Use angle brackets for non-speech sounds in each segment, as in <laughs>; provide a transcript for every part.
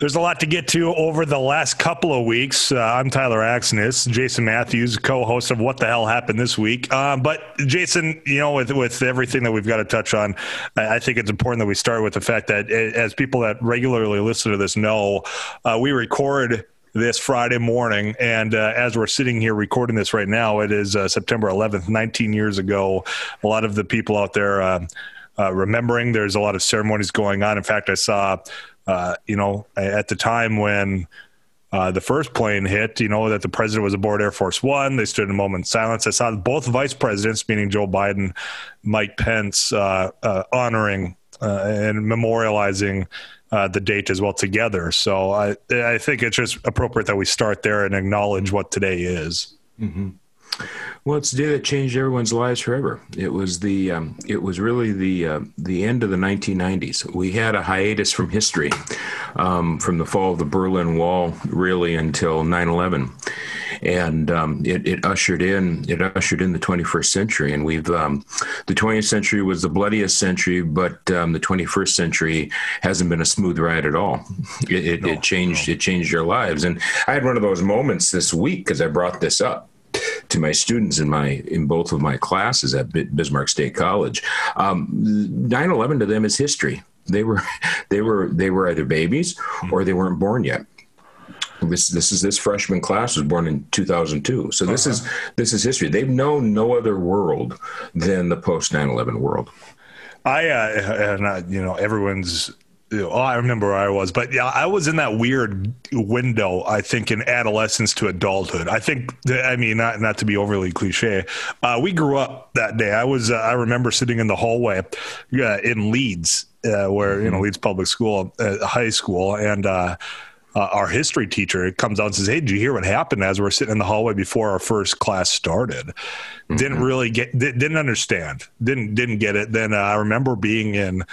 There's a lot to get to over the last couple of weeks. Uh, I'm Tyler Axness, Jason Matthews, co-host of What the Hell Happened This Week. Uh, but Jason, you know, with with everything that we've got to touch on, I, I, think it's important that we start with the fact that as people that regularly listen to this know, uh, we record this Friday morning, and uh, as we're sitting here recording this right now, it is uh, September 11th, 19 years ago. A lot of the people out there. Uh, remembering there's a lot of ceremonies going on. In fact, I saw uh, you know, at the time when uh, the first plane hit, you know, that the president was aboard Air Force One. They stood in a moment of silence. I saw both vice presidents, meaning Joe Biden, Mike Pence, uh, uh honoring uh, and memorializing uh, the date as well together. So I, I think it's just appropriate that we start there and acknowledge what today is. Mm-hmm. Well, it's the day that changed everyone's lives forever. It was the um, it was really the uh, the end of the 1990s. We had a hiatus from history um, from the fall of the Berlin Wall, really until 9/11, and um, it, it, ushered in it ushered in the 21st century. And we've um, the 20th century was the bloodiest century, but um, the 21st century hasn't been a smooth ride at all. It, it, no, it changed no. it changed our lives. And I had one of those moments this week because I brought this up to my students in my in both of my classes at Bismarck State College. Um, 9/11 to them is history. They were <laughs> they were they were either babies or they weren't born yet. This this is this freshman class was born in 2002. So this uh-huh. is this is history. They've known no other world than the post 9/11 world. I uh, and uh, you know everyone's oh, I remember where I was, but yeah, I was in that weird window. I think in adolescence to adulthood. I think, I mean, not not to be overly cliche. Uh, we grew up that day. I was, uh, I remember sitting in the hallway uh, in Leeds, uh, where you know mm-hmm. Leeds Public School, uh, high school, and. Uh, our history teacher comes out and says, "Hey, did you hear what happened?" As we're sitting in the hallway before our first class started, mm-hmm. didn't really get, didn't understand, didn't didn't get it. Then I remember being in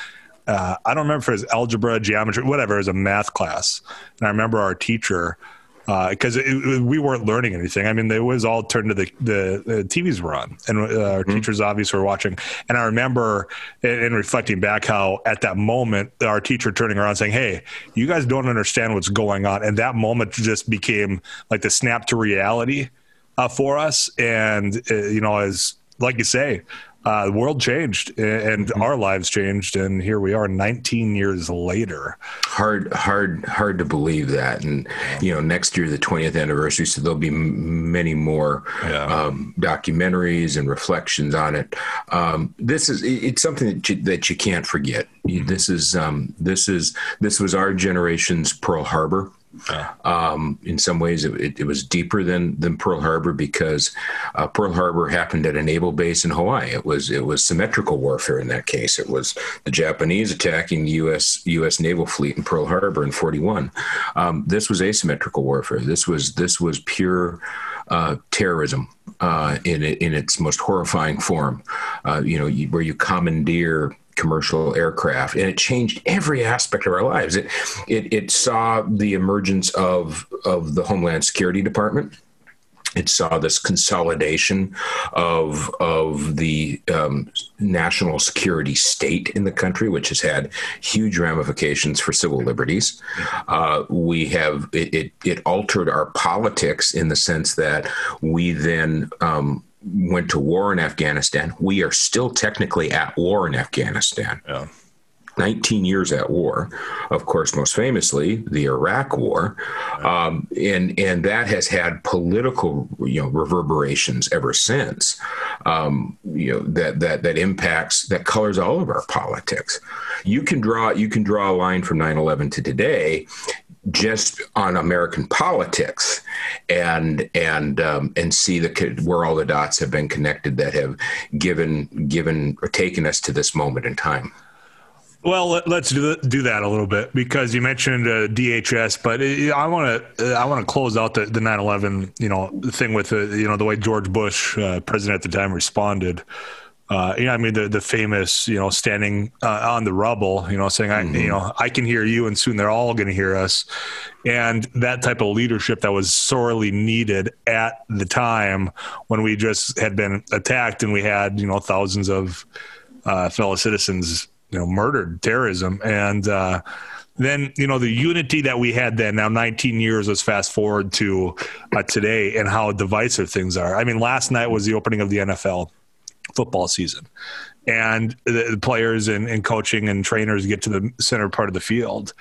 uh, I don't remember if it was algebra, geometry, whatever. It was a math class, and I remember our teacher because uh, we weren't learning anything. I mean, it was all turned to the the, the TVs were on, and uh, our mm-hmm. teachers obviously were watching. And I remember in, in, reflecting back how at that moment our teacher turning around saying, "Hey, you guys don't understand what's going on," and that moment just became like the snap to reality uh, for us. And uh, you know, as like you say, uh, the world changed and mm-hmm. our lives changed, and here we are, 19 years later. Hard, hard, hard to believe that. And you know, next year the 20th anniversary, so there'll be many more yeah. um, documentaries and reflections on it. Um, this is it's something that you, that you can't forget. Mm-hmm. This is um, this is this was our generation's Pearl Harbor. Um, in some ways, it, it, was deeper than than Pearl Harbor because uh, Pearl Harbor happened at a naval base in Hawaii. It was it was symmetrical warfare in that case. It was the Japanese attacking the U.S. U.S. naval fleet in Pearl Harbor in '41. Um, this was asymmetrical warfare. This was this was pure uh, terrorism uh, in in its most horrifying form. Uh, you know, where you commandeer commercial aircraft, and it changed every aspect of our lives. It it, it saw the emergence of of the Homeland Security Department. It saw this consolidation of of the um, national security state in the country, which has had huge ramifications for civil liberties. Uh, we have it, it, it altered our politics in the sense that we then um, went to war in Afghanistan. We are still technically at war in Afghanistan. Yeah. 19 years at war, of course, most famously the Iraq War, um, and and that has had political you know reverberations ever since. Um, you know that that that impacts that colors all of our politics. You can draw you can draw a line from 9/11 to today, just on American politics and and um, and see the where all the dots have been connected that have given given or taken us to this moment in time. Well, let, us do do that a little bit because you mentioned uh, DHS, but I want to I want to close out the the 9/11 you know thing with the you know the way George Bush, uh, president at the time, responded uh, you know, I mean, the the famous, you know, standing uh, on the rubble, you know, saying, mm-hmm. I, you know, I can hear you, and soon they're all going to hear us, and that type of leadership that was sorely needed at the time when we just had been attacked and we had, you know, thousands of uh, fellow citizens, you know, murdered, terrorism, and uh, then you know the unity that we had then now 19 years let's fast forward to uh, today and how divisive things are. I mean last night was the opening of the nfl football season and the, the players and, and, coaching and trainers get to the center part of the field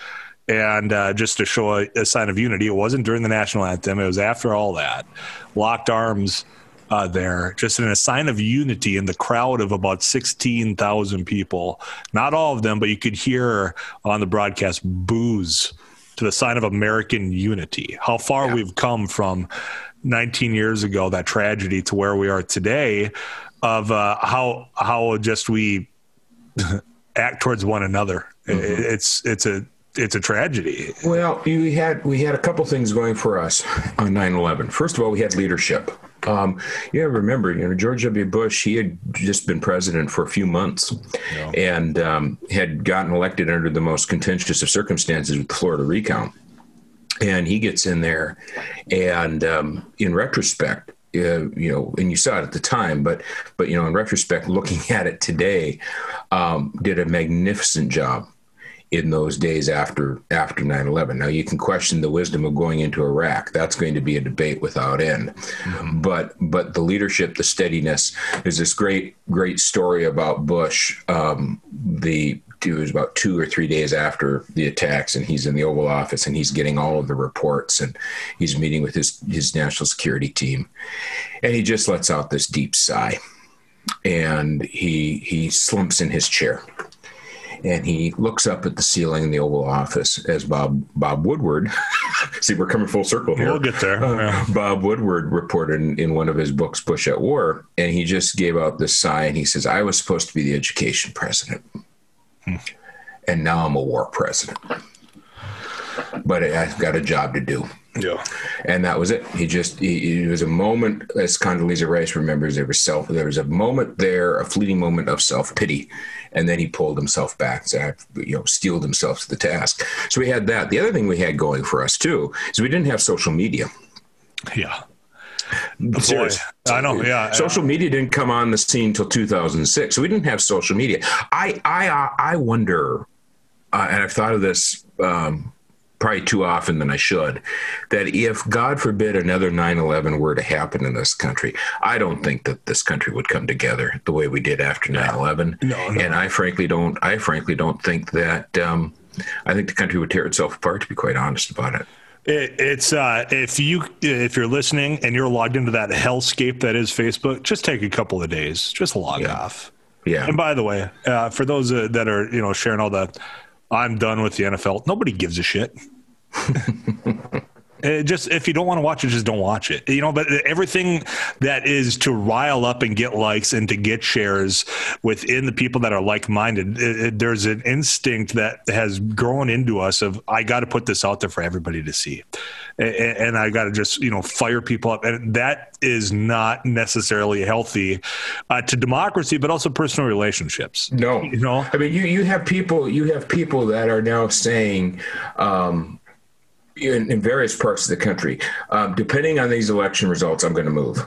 and uh, just to show a, a, sign of unity it wasn't during the national anthem it was after all that locked arms uh, there, just in a sign of unity in the crowd of about 16,000 people. Not all of them, but you could hear on the broadcast boos to the sign of American unity. How far yeah. we've come from 19 years ago, that tragedy, to where we are today, of uh, how how just we <laughs> act towards one another. Mm-hmm. It's it's a it's a tragedy. Well, we had we had a couple things going for us on 9/11. First of all, we had leadership. Um, you have to remember, you know, George W. Bush, he had just been president for a few months yeah. and um, had gotten elected under the most contentious of circumstances with the Florida recount. And he gets in there, and um, in retrospect, uh, you know, and you saw it at the time, but but you know, in retrospect, looking <laughs> at it today, um, did a magnificent job in those days after after 9/11. Now you can question the wisdom of going into Iraq. That's going to be a debate without end. Mm-hmm. But but the leadership, the steadiness. There's this great great story about Bush. Um, the it was about two or three days after the attacks, and he's in the Oval Office and he's getting all of the reports and he's meeting with his his national security team, and he just lets out this deep sigh, and he he slumps in his chair and he looks up at the ceiling in the Oval Office as Bob Bob Woodward. <laughs> see, we're coming full circle here. We'll get there. Uh. Bob Woodward reported in, in, one of his books, Bush at War, and he just gave out this sigh and he says, "I was supposed to be the education president. And now I'm a war president, but I've got a job to do." Yeah. And that was it. He just, he, it was a moment, as Condoleezza Rice remembers, there was self, there was a moment there, a fleeting moment of self pity. And then he pulled himself back and you know, steeled himself to the task. So we had that. The other thing we had going for us too is we didn't have social media. Yeah. Boy, I know. Yeah. Social yeah. media didn't come on the scene until 2006. So we didn't have social media. I, I, I wonder, uh, and I've thought of this, um, probably too often than I should, that if God forbid another 9 11 were to happen in this country, I don't think that this country would come together the way we did after 9 11. No, no. And I frankly don't, I frankly don't think that, um, I think the country would tear itself apart, to be quite honest about it. It, it's uh, if you if you're listening and you're logged into that hellscape that is Facebook, just take a couple of days, just log yeah. off. Yeah. And by the way, uh, for those uh, that are you know sharing all that, I'm done with the NFL. Nobody gives a shit. <laughs> It just if you don't want to watch it, just don't watch it. You know, but everything that is to rile up and get likes and to get shares within the people that are like-minded, it, it, there's an instinct that has grown into us of I got to put this out there for everybody to see, and, and I got to just you know fire people up, and that is not necessarily healthy uh, to democracy, but also personal relationships. No, you know, I mean, you you have people you have people that are now saying. Um, in, in various parts of the country. Um, depending on these election results, I'm going to move.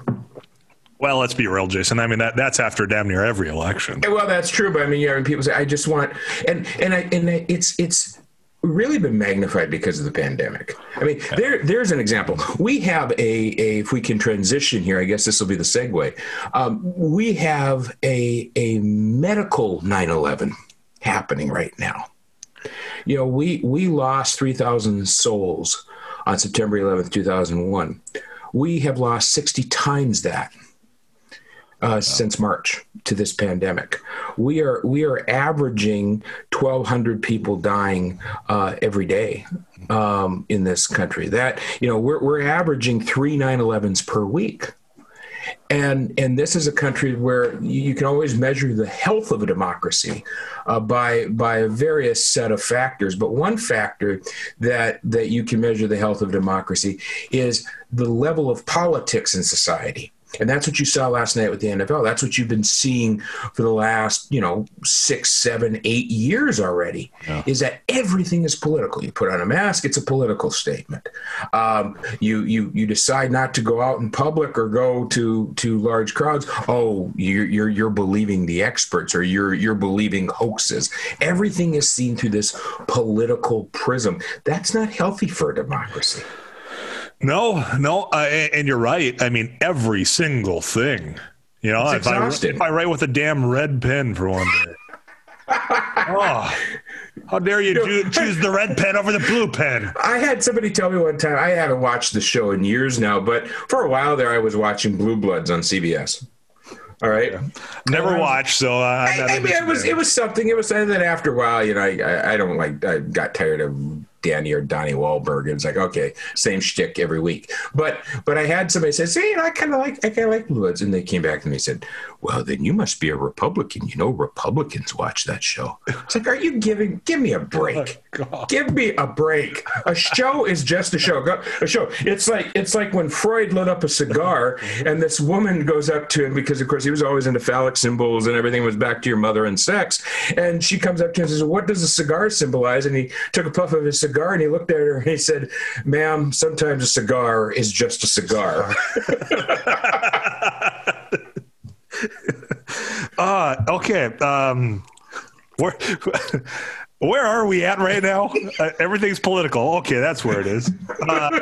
Well, let's be real, Jason. I mean that that's after damn near every election. Well, that's true, but I mean, yeah, and people say, "I just want," and and I, and it's it's really been magnified because of the pandemic. I mean, there there's an example. We have a, a if we can transition here, I guess this will be the segue. Um, we have a a medical 9/11 happening right now. You know, we we lost 3,000 souls on September 11th, 2001. We have lost 60 times that uh, wow. since March to this pandemic. We are we are averaging 1,200 people dying uh, every day um, in this country. That you know we're we're averaging three 9/11s per week and and this is a country where you can always measure the health of a democracy uh, by by a various set of factors. But one factor that that you can measure the health of democracy is the level of politics in society. And that's what you saw last night with the NFL. That's what you've been seeing for the last, you know, six, seven, eight years already. Yeah. Is that everything is political? You put on a mask, it's a political statement. Um, you you you decide not to go out in public or go to to large crowds. Oh, you're you're, you're believing the experts or you're you're believing hoaxes. Everything is seen through this political prism. That's not healthy for a democracy. No, no, uh, and you're right. I mean, every single thing. You know, if I, if I, write with a damn red pen for one day. <laughs> oh, how dare you do, choose the red pen over the blue pen? I had somebody tell me one time. I haven't watched the show in years now, but for a while there, I was watching Blue Bloods on CBS. All right. Yeah. Never watched, so uh, I, I mean, it was it was something. It was and then after a while, you know, I, I, I don't like. I got tired of Danny or Donnie Wahlberg. It's like okay, same shtick every week. But but I had somebody say, "See, you know, I kind of like I kind of like Blue Bloods," and they came back to me and they said, "Well, then you must be a Republican. You know, Republicans watch that show." It's like, are you giving? Give me a <laughs> oh break. Oh, give me a break. A show is just a show. A show. It's like it's like when Freud lit up a cigar, <laughs> and this woman goes up to him because, of course, he was always into phallic symbols and everything was back to your mother and sex. And she comes up to him and says, "What does a cigar symbolize?" And he took a puff of his cigar cigar and he looked at her and he said, Ma'am, sometimes a cigar is just a cigar. <laughs> uh, okay. Um, where, where are we at right now? Uh, everything's political. Okay, that's where it is. Uh,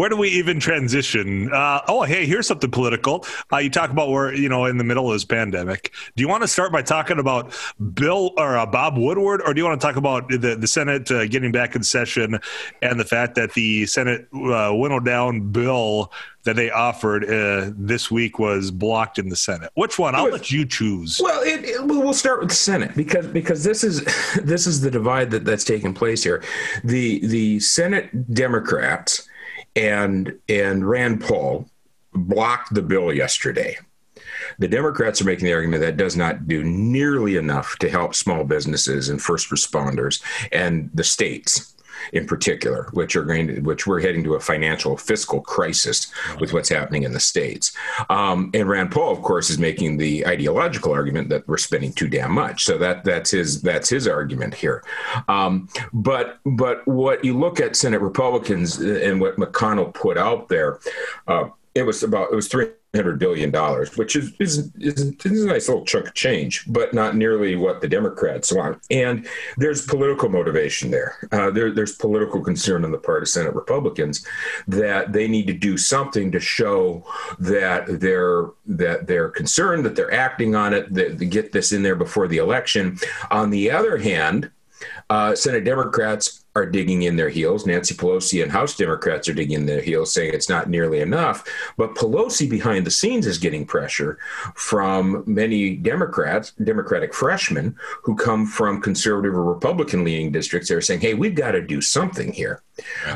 where do we even transition? Uh, oh, hey, here's something political. Uh, you talk about where you know in the middle of this pandemic. Do you want to start by talking about Bill or uh, Bob Woodward, or do you want to talk about the the Senate uh, getting back in session and the fact that the Senate uh, winnowed down bill that they offered uh, this week was blocked in the Senate. Which one? I'll let you choose. Well, it, it, we'll start with the Senate because because this is <laughs> this is the divide that, that's taking place here. The the Senate Democrats and and Rand Paul blocked the bill yesterday. The Democrats are making the argument that does not do nearly enough to help small businesses and first responders and the states in particular, which are going to, which we're heading to a financial fiscal crisis with what's happening in the states. Um, and Rand Paul, of course, is making the ideological argument that we're spending too damn much. So that that's his that's his argument here. Um, but but what you look at Senate Republicans and what McConnell put out there, uh, it was about it was three hundred billion dollars, which is, is is, is a nice little chunk of change, but not nearly what the Democrats want. And there's political motivation there. Uh, there. There's political concern on the part of Senate Republicans that they need to do something to show that they're that they're concerned, that they're acting on it, that they get this in there before the election. On the other hand, uh, Senate Democrats are digging in their heels. Nancy Pelosi and House Democrats are digging in their heels, saying it's not nearly enough. But Pelosi behind the scenes is getting pressure from many Democrats, Democratic freshmen who come from conservative or Republican leaning districts. They're saying, "Hey, we've got to do something here."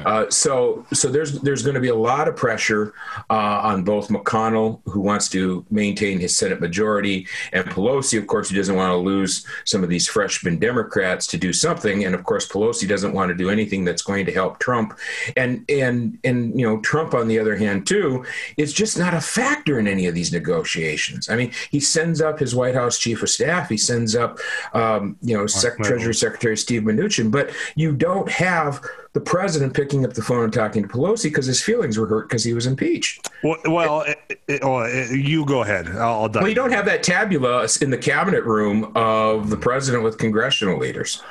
Uh, so, so there's there's going to be a lot of pressure uh, on both McConnell, who wants to maintain his Senate majority, and Pelosi, of course, who doesn't want to lose some of these freshman Democrats to do something. And of course, Pelosi doesn't want to do anything that's going to help Trump. And and and you know, Trump, on the other hand, too, is just not a factor in any of these negotiations. I mean, he sends up his White House chief of staff, he sends up, um, you know, Sec- Treasury Secretary Steve Mnuchin, but you don't have the president picking up the phone and talking to Pelosi because his feelings were hurt because he was impeached. Well, well it, it, oh, it, you go ahead. I'll, I'll well, you don't have that tabula in the cabinet room of the president with congressional leaders.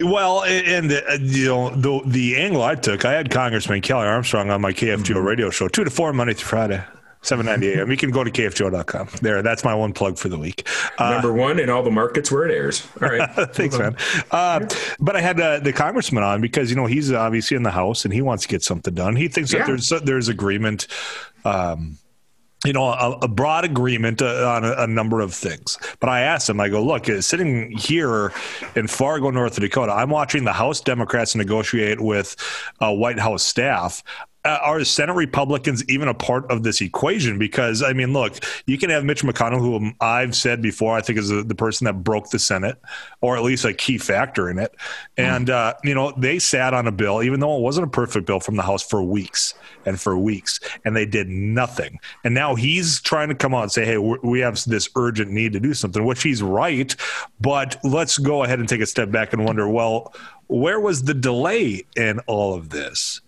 Well, and uh, you know the the angle I took, I had Congressman Kelly Armstrong on my KFGO mm-hmm. radio show two to four Monday through Friday. 790 AM. You can go to kfgo.com. There, that's my one plug for the week. Uh, Number one in all the markets where it airs. All right. <laughs> Thanks, man. Uh, but I had uh, the congressman on because, you know, he's obviously in the House and he wants to get something done. He thinks yeah. that there's, there's agreement. Um, you know, a, a, broad agreement uh, on a, a, number of things. But I asked him, I go, look, uh, sitting here in Fargo, North Dakota, I'm watching the House Democrats negotiate with uh, White House staff. Uh, are Senate Republicans even a part of this equation? Because I mean, look, you can have Mitch McConnell, who I've said before, I think is the, the person that broke the Senate, or at least a key factor in it. And mm. uh, you know, they sat on a bill, even though it wasn't a perfect bill from the House for weeks and for weeks, and they did nothing. And now he's trying to come out and say, "Hey, we have this urgent need to do something," which he's right. But let's go ahead and take a step back and wonder, well, where was the delay in all of this?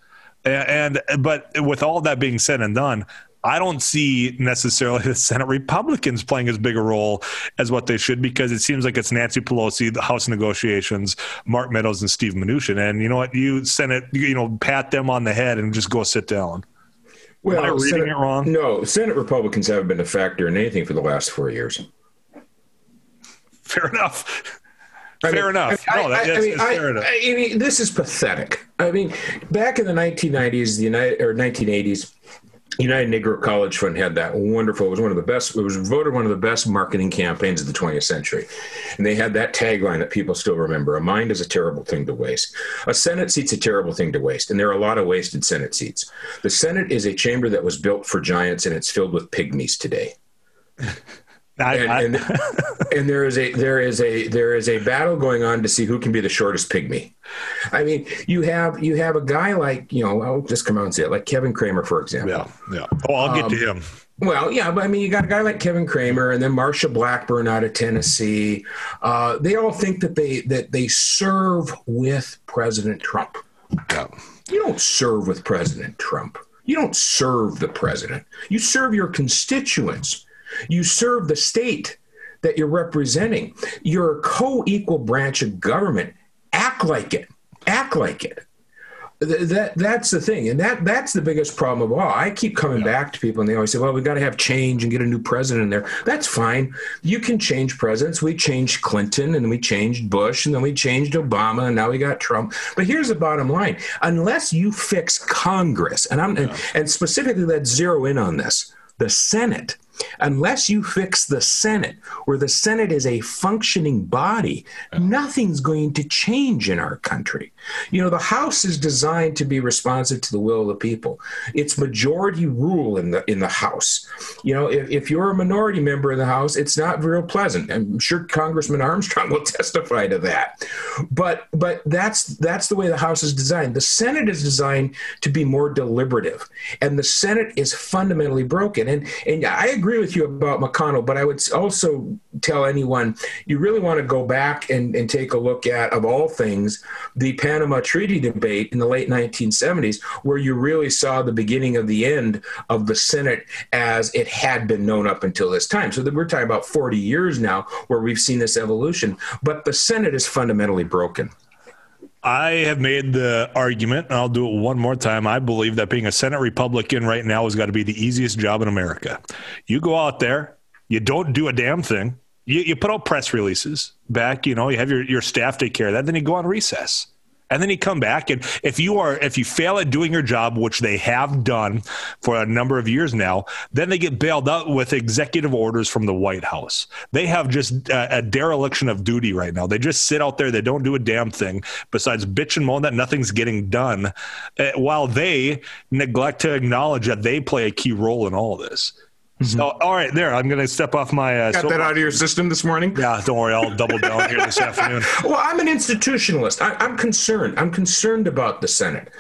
And, but with all that being said and done, I don't see necessarily <laughs> the Senate Republicans playing as big a role as what they should because it seems like it's Nancy Pelosi, the House negotiations, Mark Meadows, and Steve Mnuchin. And you know what? You Senate, you know, pat them on the head and just go sit down. Well, Am I reading Senate, it wrong? No, Senate Republicans haven't been a factor in anything for the last four years. Fair enough. Fair mean, enough. I, no, that, I, mean, fair enough. I mean, this is pathetic. I mean, back in the 1990s, the United or 1980s, United Negro College Fund had that wonderful. It was one of the best. It was voted one of the best marketing campaigns of the 20th century, and they had that tagline that people still remember: "A mind is a terrible thing to waste. A Senate seat's a terrible thing to waste." And there are a lot of wasted Senate seats. The Senate is a chamber that was built for giants, and it's filled with pygmies today. <laughs> I, and, I, and, <laughs> and, there is a there is a there is a battle going on to see who can be the shortest pygmy. I mean, you have you have a guy like you know I'll just come out and say it like Kevin Cramer for example. Yeah, yeah. Oh, I'll get um, to him. Well, yeah, but I mean, you got a guy like Kevin Cramer and then Marsha Blackburn out of Tennessee. Uh, they all think that they that they serve with President Trump. Yeah. You don't serve with President Trump. You don't serve the president. You serve your constituents. You serve the state that you're representing. You're a co equal branch of government. Act like it. Act like it. That that's the thing, and that that's the biggest problem of all. I keep coming yeah. back to people, and they always say, "Well, we've got to have change and get a new president in there." That's fine. You can change presidents. We changed Clinton, and we changed Bush, and then we changed Obama, and now we got Trump. But here's the bottom line: unless you fix Congress, and I'm yeah. and, and specifically let's zero in on this, the Senate Unless you fix the Senate, where the Senate is a functioning body, nothing's going to change in our country. You know, the House is designed to be responsive to the will of the people. It's majority rule in the in the House. You know, if, if you're a minority member in the House, it's not real pleasant. I'm sure Congressman Armstrong <laughs> will testify to that. But but that's that's the way the House is designed. The Senate is designed to be more deliberative, and the Senate is fundamentally broken. And and I agree agree with you about McConnell, but I would also tell anyone you really want to go back and, and take a look at, of all things, the Panama Treaty debate in the late 1970s, where you really saw the beginning of the end of the Senate as it had been known up until this time. So we're talking about 40 years now where we've seen this evolution, but the Senate is fundamentally broken. I have made the argument, and I'll do it one more time. I believe that being a Senate Republican right now has got to be the easiest job in America. You go out there, you don't do a damn thing. You, you put out press releases back, you know, you have your, your staff take care of that, then you go on recess and then you come back and if you are if you fail at doing your job which they have done for a number of years now then they get bailed out with executive orders from the white house. They have just a, a dereliction of duty right now. They just sit out there. They don't do a damn thing. Besides bitch and moan that nothing's getting done uh, while they neglect to acknowledge that they play a key role in all this Mm-hmm. So, all right, there. I'm going to step off my. Uh, Got that out of your system this morning? Yeah, don't worry. I'll double down here this <laughs> afternoon. Well, I'm an institutionalist. I, I'm concerned. I'm concerned about the Senate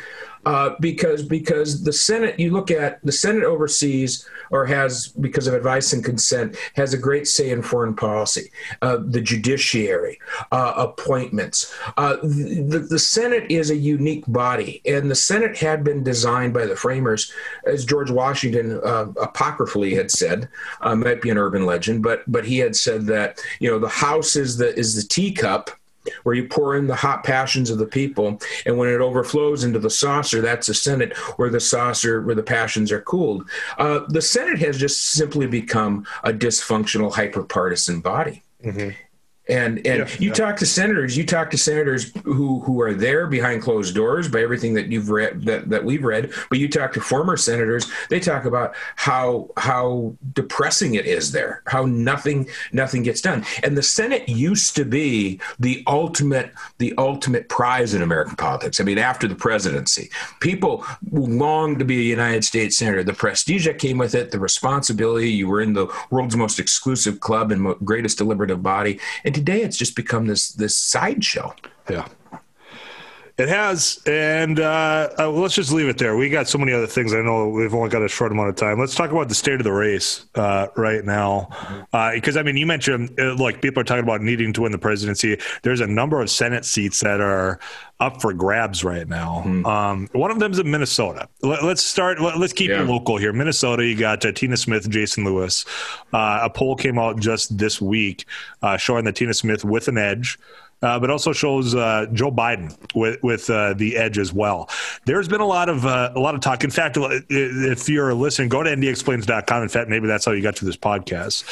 uh, because because the Senate, you look at the Senate oversees or has because of advice and consent has a great say in foreign policy. Uh, the judiciary, uh, appointments. Uh, the, the Senate is a unique body, and the Senate had been designed by the framers, as George Washington uh, apocryphally had said. Uh, might be an urban legend, but but he had said that you know the House is the is the teacup where you pour in the hot passions of the people, and when it overflows into the saucer, that's the Senate, where the saucer, where the passions are cooled. Uh, the Senate has just simply become a dysfunctional, hyper partisan body. Mm-hmm. And and yeah, you yeah. talk to senators, you talk to senators who who are there behind closed doors by everything that you've read that, that we've read, but you talk to former senators, they talk about how how depressing it is there, how nothing nothing gets done. And the Senate used to be the ultimate the ultimate prize in American politics. I mean, after the presidency, people longed to be a United States senator. The prestige that came with it, the responsibility, you were in the world's most exclusive club and greatest deliberative body. And today it's just become this this sideshow. Yeah. It has, and uh, uh, let's just leave it there. We got so many other things. I know we've only got a short amount of time. Let's talk about the state of the race uh, right now, because uh, I mean, you mentioned uh, like people are talking about needing to win the presidency. There's a number of Senate seats that are up for grabs right now. Mm-hmm. Um, one of them is in Minnesota. Let, us start. Let, us keep yeah. it local here. Minnesota, you got uh, Tina Smith, Jason Lewis. a poll came out just this week showing that Tina Smith with an edge uh, but also shows uh, Joe Biden with with uh, the edge as well. There's been a lot of uh, a lot of talk. In fact, if you're listening, go to ndexplains.com. In fact, maybe that's how you got to this podcast.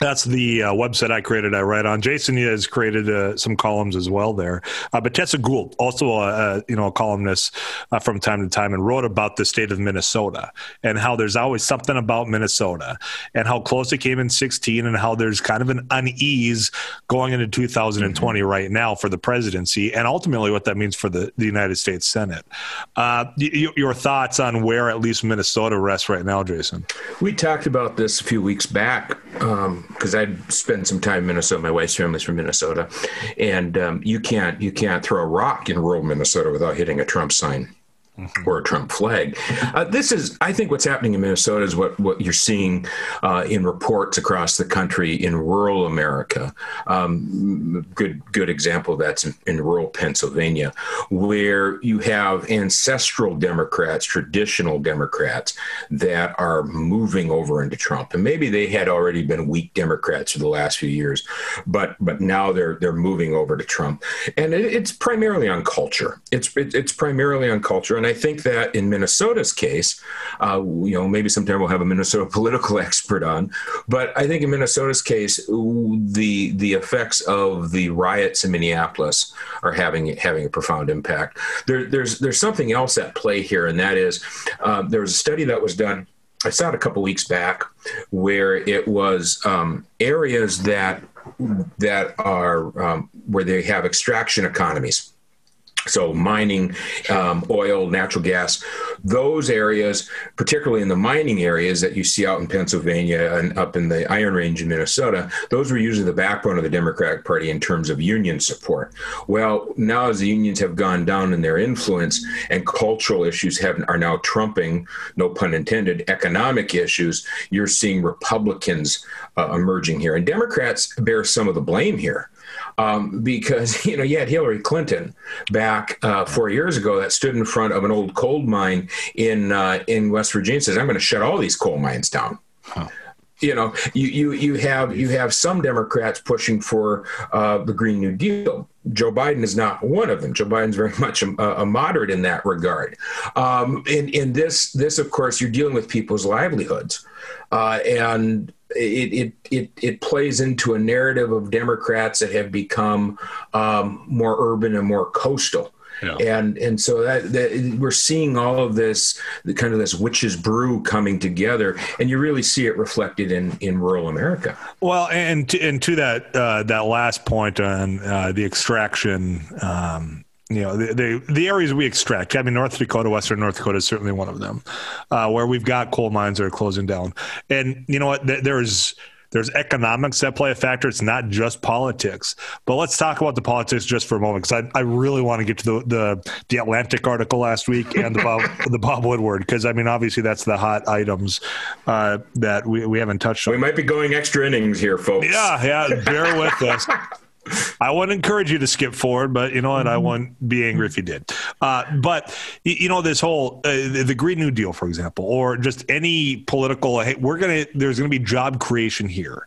That's the uh, website I created. I write on. Jason has created uh, some columns as well there. Uh, but Tessa Gould, also a, a you know a columnist uh, from time to time, and wrote about the state of Minnesota and how there's always something about Minnesota and how close it came in 16 and how there's kind of an unease going into 2020 mm-hmm. right now for the presidency and ultimately what that means for the, the United States Senate. Uh, y- your thoughts on where at least Minnesota rests right now, Jason? We talked about this a few weeks back. Um, because I'd some time in Minnesota. My wife's family's from Minnesota, and um, you can't you can't throw a rock in rural Minnesota without hitting a Trump sign mm-hmm. or a Trump flag. Uh, this is, I think, what's happening in Minnesota is what what you're seeing uh, in reports across the country in rural America. Um, good good example of that's in, in, rural Pennsylvania, where you have ancestral Democrats, traditional Democrats that are moving over into Trump, and maybe they had already been weak Democrats for the last few years, but but now they're they're moving over to Trump, and it, it's primarily on culture. It's it, it's primarily on culture. And I think that in Minnesota's case, uh, you know, maybe sometime we'll have a Minnesota <laughs> political expert on, but I think in Minnesota's case, the the effects of the riots in Minneapolis are having having a profound impact. There, there's there's something else at play here, and that is uh, there was a study that was done. I saw it a couple weeks back, where it was um, areas that that are um, where they have extraction economies so mining, um, oil, natural gas, those areas, particularly in the mining areas that you see out in Pennsylvania and up in the Iron Range in Minnesota, those were usually the backbone of the Democratic Party in terms of union support. Well, now as the unions have gone down in their influence and cultural issues have are now trumping, no pun intended, economic issues, you're seeing Republicans uh, emerging here, and Democrats bear some of the blame here um, because <laughs> you know you had Hillary Clinton back uh, four years ago that stood in front of an old coal mine in uh, in West Virginia says I'm going to shut all these coal mines down. Huh. You know you, you you have you have some democrats pushing for uh, the green new deal. Joe biden is not one of them. Joe biden's very <laughs> much a, a moderate in that regard. Um, in, in this this of course you're dealing with people's livelihoods. Uh, and it, it, it, it plays into a narrative of Democrats that have become um, more urban and more coastal. Yeah. And and so that, that, we're seeing all of this kind of this witch's brew coming together, and you really see it reflected in in rural America. Well, and to, and to that uh, that last point on uh, the extraction um, you know the, the, the areas we extract. I mean, North Dakota, Western North Dakota is certainly one of them, uh, where we've got coal mines that are closing down. And you know what? There's there's economics that play a factor. It's not just politics. But let's talk about the politics just for a moment, because I, I really want to get to the, the, the Atlantic article last week and the Bob, <laughs> the Bob Woodward, because I mean, obviously that's the hot items uh, that we, we haven't touched on. We might be going extra innings here, folks. Yeah, yeah. Bear with us. <laughs> I wouldn't encourage you to skip forward, but you know what? I wouldn't be angry if you did. Uh, but you know, this whole uh, the Green New Deal, for example, or just any political. Hey, we're gonna there's gonna be job creation here.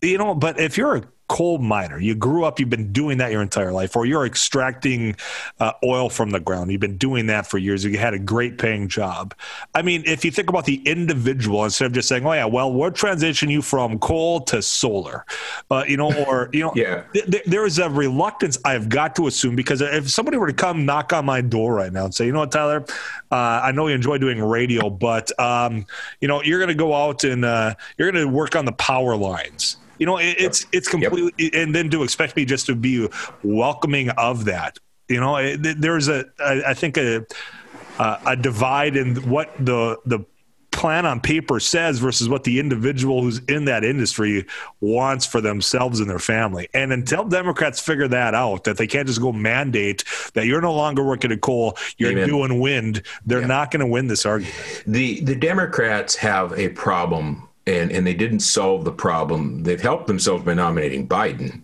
You know, but if you're a coal miner. You grew up, you've been doing that your entire life, or you're extracting uh, oil from the ground. You've been doing that for years. You had a great paying job. I mean, if you think about the individual instead of just saying, "Oh yeah, well, we'll transition you from coal to solar," uh, you know, or you know, yeah. th- th- there is a reluctance I've got to assume because if somebody were to come knock on my door right now and say, "You know what, Tyler, uh, I know you enjoy doing radio, but um, you know, you're going to go out and uh, you're going to work on the power lines." You know, it, it's it's completely, yep. and then to expect me just to be welcoming of that. You know, it, there's a I, I think a a divide in what the the plan on paper says versus what the individual who's in that industry wants for themselves and their family. And until Democrats figure that out, that they can't just go mandate that you're no longer working at coal, you're Amen. doing wind, they're yeah. not going to win this argument. The the Democrats have a problem and and they didn't solve the problem. They've helped themselves by nominating Biden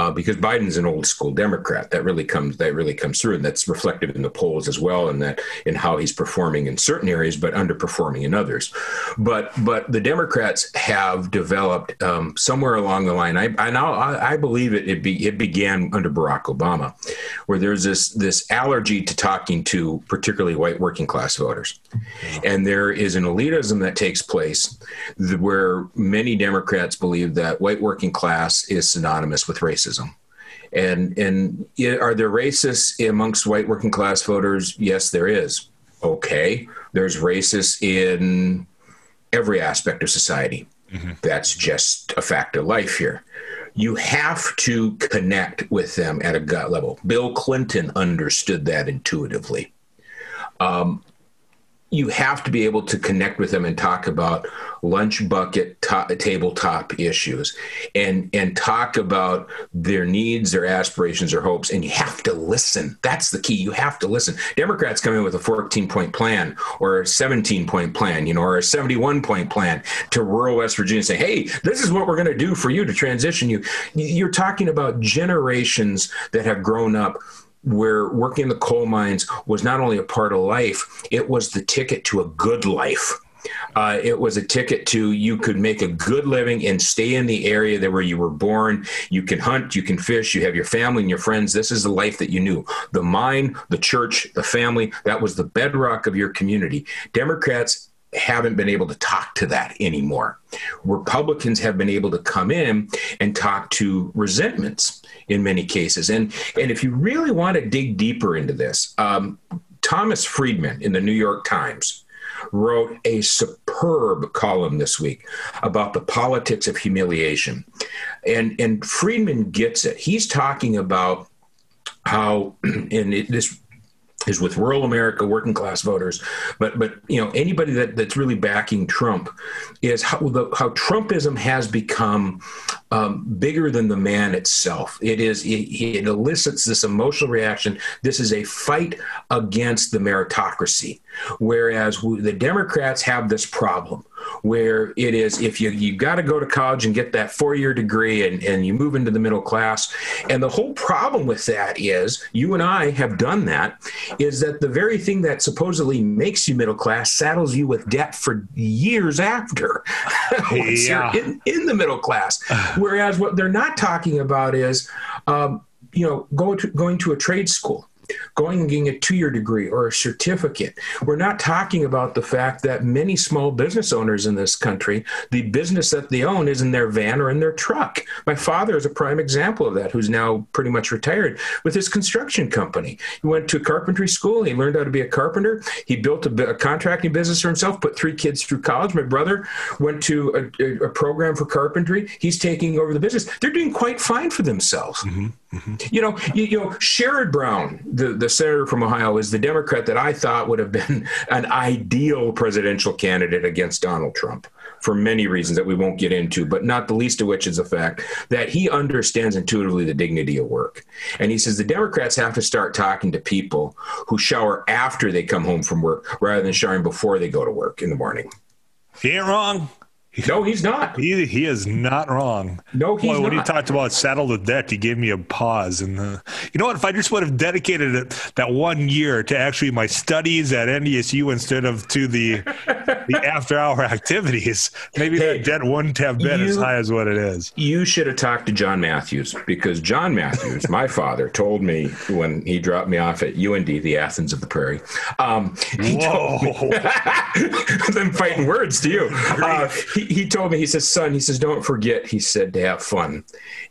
uh, because Biden's an old school Democrat. That really comes that really comes through, and that's reflected in the polls as well, and that in how he's performing in certain areas, but underperforming in others. But but the Democrats have developed um, somewhere along the line. I I now I, I believe it it, be, it began under Barack Obama, where there's this this allergy to talking to particularly white working class voters, and there is an elitism that takes place where many Democrats believe that white working class is synonymous with racism racism. And and are there racists amongst white working class voters? Yes, there is. Okay, there's racists in every aspect of society. Mm-hmm. That's just a fact of life here. You have to connect with them at a gut level. Bill Clinton understood that intuitively. Um, you have to be able to connect with them and talk about lunch bucket top, tabletop issues and and talk about their needs their aspirations their hopes and you have to listen. That's the key. You have to listen. Democrats come in with a 14 point plan or a 17 point plan you know or a 71 point plan to rural west virginia and say hey this is what we're going to do for you to transition you. You're talking about generations that have grown up where working in the coal mines was not only a part of life, it was the ticket to a good life. Uh, it was a ticket to you could make a good living and stay in the area that where you were born. You can hunt, you can fish, you have your family and your friends. This is the life that you knew. The mine, the church, the family, that was the bedrock of your community. Democrats haven't been able to talk to that anymore. Republicans have been able to come in and talk to resentments in many cases. And and if you really want to dig deeper into this, um, Thomas Friedman in the New York Times wrote a superb column this week about the politics of humiliation. And and Friedman gets it. He's talking about how <clears throat> and it, this is with rural America, working class voters, but but you know anybody that, that's really backing Trump is how the, how Trumpism has become um, bigger than the man itself. It is it, it elicits this emotional reaction. This is a fight against the meritocracy, whereas we, the Democrats have this problem where it is if you you got to go to college and get that four year degree and, and you move into the middle class. And the whole problem with that is you and i have done that is that the very thing that supposedly makes you middle class saddles you with debt for years after. <laughs> Once yeah. you're in, in the middle class. Whereas what they're not talking about is um, you know going to going to a trade school going and getting a two year degree or a certificate. We're not talking about the fact that many small business owners in this country, the business that they own is in their van or in their truck. My father is a prime example of that, who's now pretty much retired with his construction company. He went to carpentry school, he learned how to be a carpenter, he built a, a contracting business for himself, put three kids through college. My brother went to a, a, program for carpentry, he's taking over the business. They're doing quite fine for themselves. Mm-hmm. Mm-hmm. You know, you, you, know, Sherrod Brown, the, the senator from Ohio, is the Democrat that I thought would have been <laughs> an ideal presidential candidate against Donald Trump for many reasons that we won't get into, but not the least of which is the fact that he understands intuitively the dignity of work. And he says the Democrats have to start talking to people who shower after they come home from work rather than showering before they go to work in the morning. He ain't wrong. No, he's not. He he is not wrong. No, he's Boy, when he talked about saddle the debt, he gave me a pause. And uh, you know what? If I just would have dedicated it, that one year to actually my studies at NDSU instead of to the <laughs> the after hour activities, maybe hey, the debt wouldn't have been you, as high as what it is. You should have talked to John Matthews because John Matthews, my <laughs> father, told me when he dropped me off at UND, the Athens of the Prairie. Um, he Whoa! Told me, <laughs> I'm fighting words to you. Uh, he, he told me, he says, son, he says, don't forget, he said, to have fun.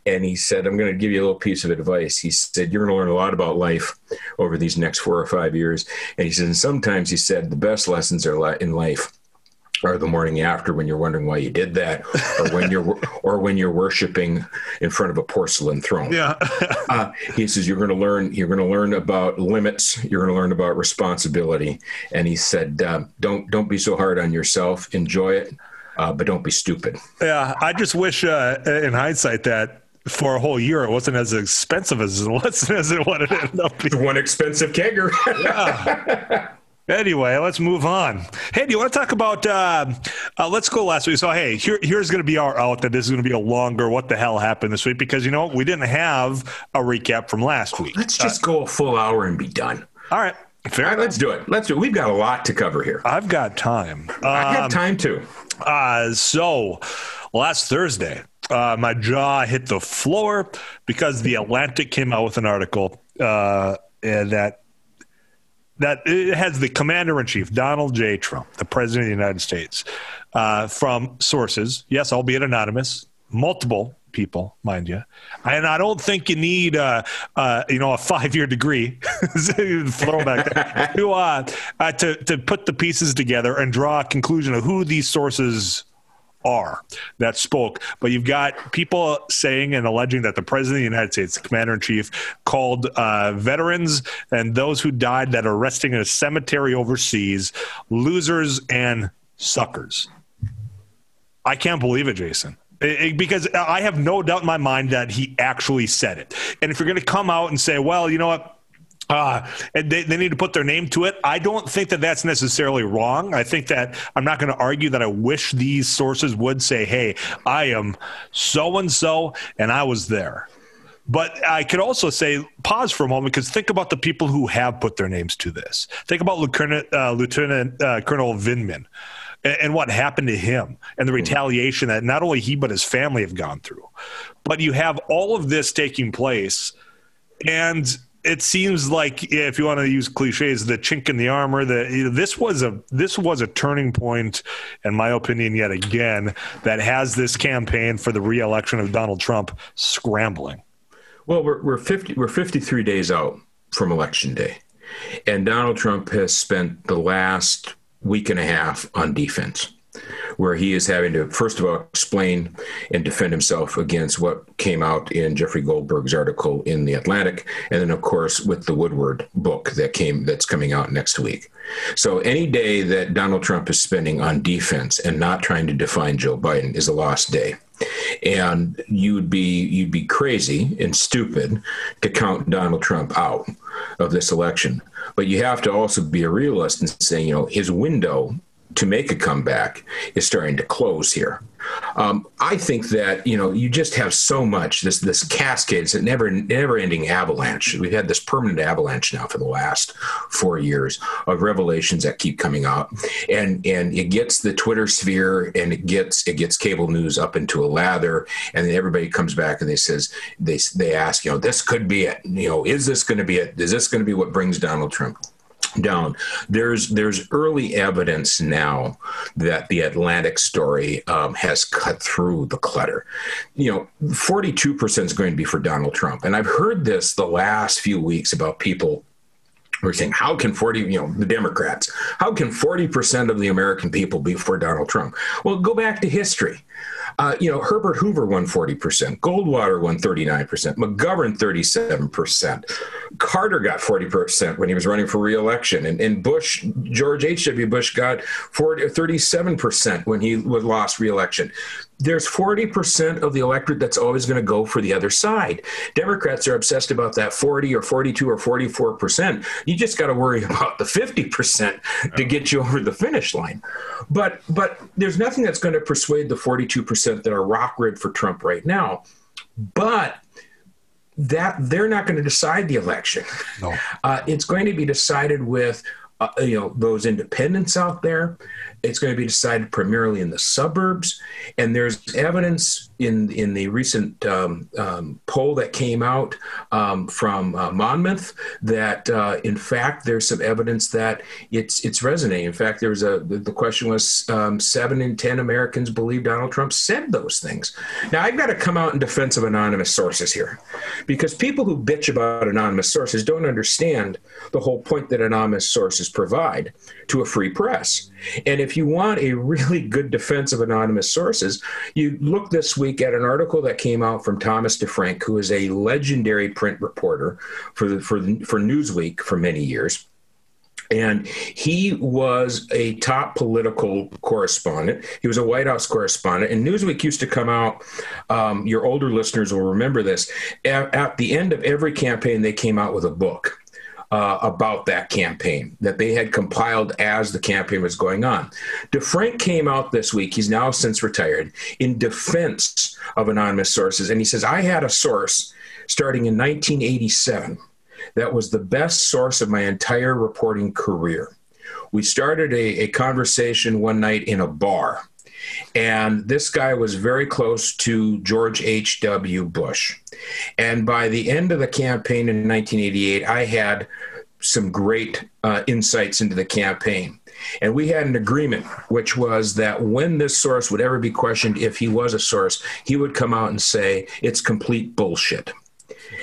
And he said, I'm going to give you a little piece of advice. He said, you're going to learn a lot about life over these next four or five years. And he said, and sometimes he said, the best lessons are in life or the morning after when you're wondering why you did that or when you're <laughs> or when you're worshiping in front of a porcelain throne yeah <laughs> uh, he says you're going to learn you're going to learn about limits you're going to learn about responsibility and he said uh, don't don't be so hard on yourself enjoy it uh, but don't be stupid yeah i just wish uh, in hindsight that for a whole year, it wasn't as expensive as <laughs> as it what it ended up being. One expensive kegger. yeah. <laughs> Anyway, let's move on. Hey, do you want to talk about? Uh, uh, let's go last week. So, hey, here, here's going to be our out that this is going to be a longer. What the hell happened this week? Because you know we didn't have a recap from last week. Let's just uh, go a full hour and be done. All right, fair. All right, let's do it. Let's do it. We've got a lot to cover here. I've got time. I have um, time too. Uh, so, last Thursday, uh, my jaw hit the floor because the Atlantic came out with an article uh, that that it has the commander in chief, Donald J. Trump, the president of the United States, uh, from sources, yes, albeit anonymous, multiple people, mind you. And I don't think you need, uh, uh, you know, a <laughs> five-year degree throwback <laughs> to, <laughs> uh, uh, to to put the pieces together and draw a conclusion of who these sources are that spoke. But you've got people saying and alleging that the president of the United States, the commander in chief, called uh, veterans and those who died that are resting in a cemetery overseas losers and suckers. I can't believe it, Jason. It, because I have no doubt in my mind that he actually said it. And if you're going to come out and say, well, you know what? Uh, and they, they need to put their name to it. I don't think that that's necessarily wrong. I think that I'm not going to argue that I wish these sources would say, hey, I am so and so, and I was there. But I could also say, pause for a moment, because think about the people who have put their names to this. Think about Lieutenant, uh, Lieutenant uh, Colonel Vindman and, and, what happened to him and the hmm. retaliation that not only he, but his family have gone through. But you have all of this taking place. And it seems like if you want to use cliches, the chink in the armor. That you know, this was a this was a turning point, in my opinion, yet again, that has this campaign for the reelection of Donald Trump scrambling. Well, we're we're fifty we're fifty three days out from election day, and Donald Trump has spent the last week and a half on defense where he is having to, first of all, explain and defend himself against what came out in Jeffrey Goldberg's article in the Atlantic, and then, of course, with the Woodward book that came that's coming out next week. So any day that Donald Trump is spending on defense and not trying to define Joe Biden is a lost day. And you'd be you'd be crazy and stupid to count Donald Trump out of this election. But you have to also be a realist and say, you know, his window to make a comeback is starting to close here. Um, I think that you know you just have so much this this cascade. It's a never never ending avalanche. We've had this permanent avalanche now for the last four years of revelations that keep coming out, and and it gets the Twitter sphere and it gets it gets cable news up into a lather, and then everybody comes back and they says they they ask you know this could be it. You know is this going to be it? Is this going to be what brings Donald Trump down. There's there's early evidence now that the Atlantic story um, has cut through the clutter. You know, 42 percent is going to be for Donald Trump, and I've heard this the last few weeks about people we're saying how can 40 you know the democrats how can 40% of the american people be for donald trump well go back to history Uh, you know, Herbert Hoover won 40%, Goldwater won 39%, McGovern 37%, Carter got 40% when he was running for reelection, and, and Bush, George H.W. Bush got 40, 37% when he was lost reelection there's 40% of the electorate that's always going to go for the other side. Democrats are obsessed about that 40 or 42 or 44%. You just got to worry <laughs> about the 50% to get you over the finish line. But but there's nothing that's going to persuade the 42% that are rock rid for Trump right now. But that they're not going to decide the election. No. Uh, it's going to be decided with uh, you know those independents out there it's going to be decided primarily in the suburbs, and there's evidence in in the recent um, um, poll that came out um, from uh, Monmouth that uh, in fact there's some evidence that it's it's resonating. In fact, there was a the question was um, seven in ten Americans believe Donald Trump said those things. Now I've got to come out in defense of anonymous sources here, because people who bitch about anonymous sources don't understand the whole point that anonymous sources provide to a free press. And if you want a really good defense of anonymous sources, you look this week at an article that came out from Thomas DeFrank, who is a legendary print reporter for the, for for Newsweek for many years. And he was a top political correspondent. He was a White House correspondent. And Newsweek used to come out, um, your older listeners will remember this. At, at, the end of every campaign, they came out with a book uh, about that campaign that they had compiled as the campaign was going on. DeFrank came out this week, he's now since retired, in defense of anonymous sources. And he says, I had a source starting in 1987 that was the best source of my entire reporting career. We started a, a conversation one night in a bar. And this guy was very close to George H.W. Bush. And by the end of the campaign in 1988, I had some great uh, insights into the campaign. And we had an agreement, which was that when this source would ever be questioned, if he was a source, he would come out and say, it's complete bullshit.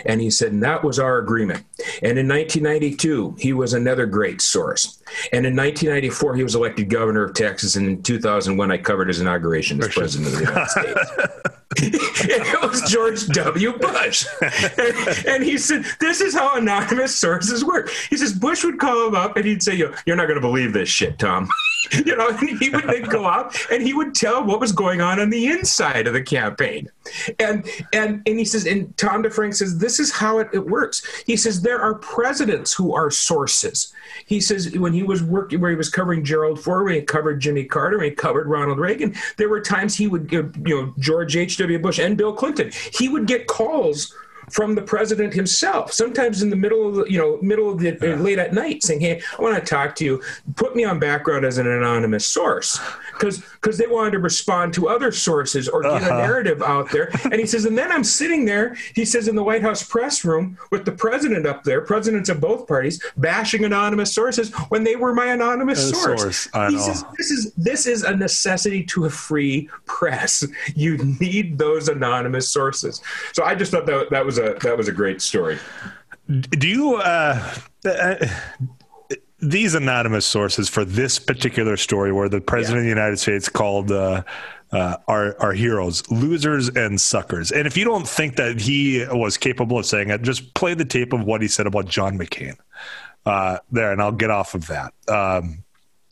And he said, and that was our agreement. And in 1992, he was another great source. And in 1994, he was elected governor of Texas. And in 2001, I covered his inauguration as president of the United States. <laughs> <laughs> it was George W. Bush. And, <laughs> and, he said, This is how anonymous sources work. He says, Bush would call him up and he'd say, You're not going to believe this shit, Tom. <laughs> you know, and he would then go out and he would tell what was going on on the inside of the campaign. And and and he says, and Tom DeFrank says, this is how it, it works. He says there are presidents who are sources. He says when he was working where he was covering Gerald Ford, when he covered Jimmy Carter, when he covered Ronald Reagan, there were times he would give, you know, George H.W. Bush and Bill Clinton, he would get calls from the president himself. Sometimes in the middle of the, you know, middle of the yeah. late at night, saying, "Hey, I want to talk to you. Put me on background as an anonymous source," because because they wanted to respond to other sources or get uh-huh. a narrative out there. And he says, and then I'm sitting there. He says in the White House press room with the president up there, presidents of both parties, bashing anonymous sources when they were my anonymous source. source. I he know. says this is this is a necessity to a free press. You need those anonymous sources. So I just thought that that was was a that was a great story. Do you uh, uh, these anonymous sources for this particular story, where the president yeah. of the United States called uh, uh, our our heroes losers and suckers, and if you don't think that he was capable of saying it, just play the tape of what he said about John McCain uh, there, and I'll get off of that. Um,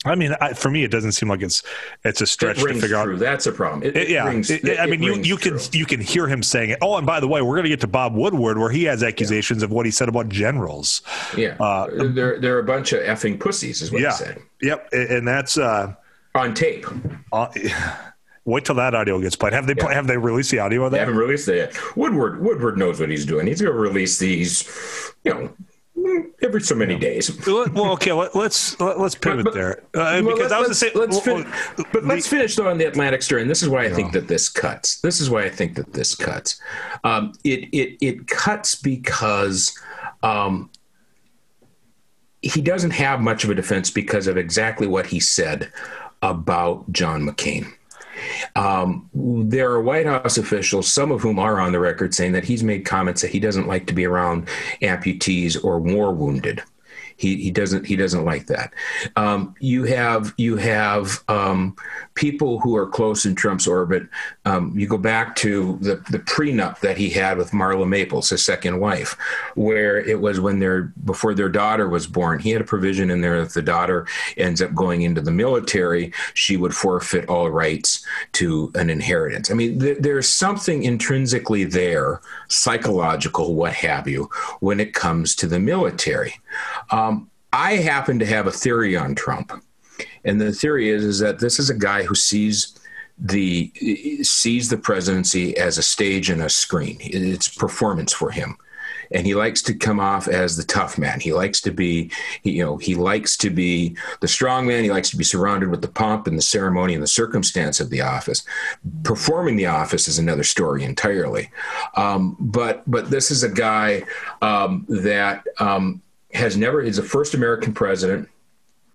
I mean, I, for me, it doesn't seem like it's it's a stretch to figure out. That's a problem. It, it, yeah, rings, it, I mean, you you can you can hear him saying it. Oh, and by the way, we're going to get to Bob Woodward, where he has accusations yeah. of what he said about generals. Yeah, uh, they're they're a bunch of effing pussies, is what yeah, he said. Yep, and that's uh, on tape. Uh, <laughs> wait till that audio gets played. Have they yeah. have they released the audio of that? They haven't released it yet. Woodward Woodward knows what he's doing. He's going to release these, you know every so many yeah. days. <laughs> well, okay, let, us let's pivot but, but, there uh, well, because I was say, let's well, fin- well, but the, let's finish though on the Atlantic story, and this is why I think that this cuts. This is why I think that this cuts. Um, it it it cuts because. Um, he doesn't have much of a defense because of exactly what he said about John McCain. Um, there are White House officials, some of whom are on the record saying that he's made comments that he doesn't like to be around amputees or war wounded. He he doesn't he doesn't like that. Um, you have you have um, people who are close in Trump's orbit. Um, you go back to the the prenup that he had with Marla Maples, his second wife, where it was when their before their daughter was born. He had a provision in there that the daughter ends up going into the military, she would forfeit all rights to an inheritance. I mean, th- there's something intrinsically there, psychological, what have you, when it comes to the military. Um, I happen to have a theory on Trump, and the theory is is that this is a guy who sees the sees the presidency as a stage and a screen. It's performance for him and he likes to come off as the tough man. He likes to be, you know, he likes to be the strong man. He likes to be surrounded with the pomp and the ceremony and the circumstance of the office. Performing the office is another story entirely. Um, but but this is a guy um, that um, has never. is the first American president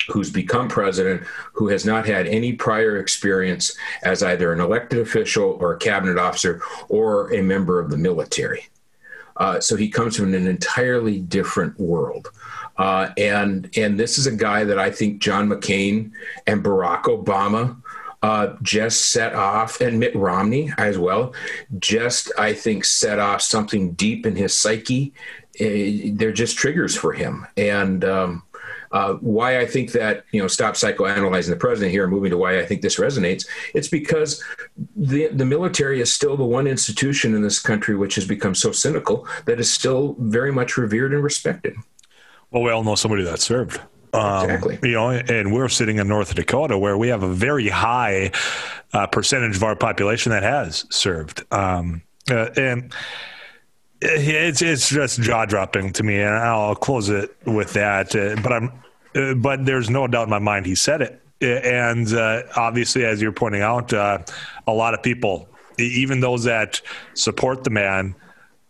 who's become president who has not had any prior experience as either an elected official or a cabinet officer or a member of the military. Uh, so he comes from an entirely different world. Uh, and and this is a guy that I think John McCain and Barack Obama uh, just set off, and Mitt Romney as well, just I think set off something deep in his psyche. Uh, they're just triggers for him, and um, uh, why I think that, you know, stop psychoanalyzing the president here and moving to why I think this resonates. It's because the, the military is still the one institution in this country which has become so cynical that is still very much revered and respected. Well, we all know somebody that served. Um, exactly. You know, and we're sitting in North Dakota where we have a very high uh, percentage of our population that has served. Um, uh, and it's it's just jaw dropping to me, and I'll close it with that. Uh, but I'm, uh, but there's no doubt in my mind he said it, and uh, obviously, as you're pointing out, uh, a lot of people, even those that support the man.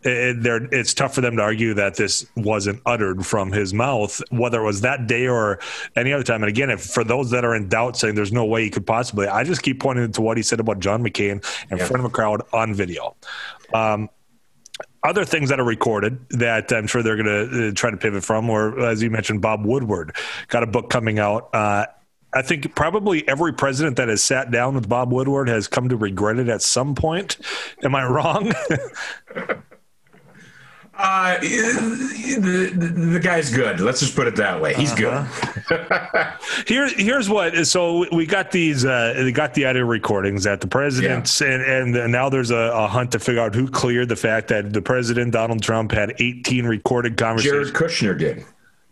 It, it's tough for them to argue that this wasn't uttered from his mouth, whether it was that day or any other time. And again, if for those that are in doubt, saying there's no way he could possibly, I just keep pointing to what he said about John McCain in yeah. front of a crowd on video. Um, other things that are recorded that I'm sure they're going to uh, try to pivot from, or as you mentioned, Bob Woodward got a book coming out. Uh, I think probably every president that has sat down with Bob Woodward has come to regret it at some point. Am I wrong? <laughs> Uh, <laughs> the, the, the, guy's good. Let's just put it that way. He's uh-huh. good. <laughs> Here, here's what. So we got these. Uh, we got the audio recordings that the president's, yeah. and, and now there's a, a, hunt to figure out who cleared the fact that the president Donald Trump had 18 recorded conversations. Jared Kushner did.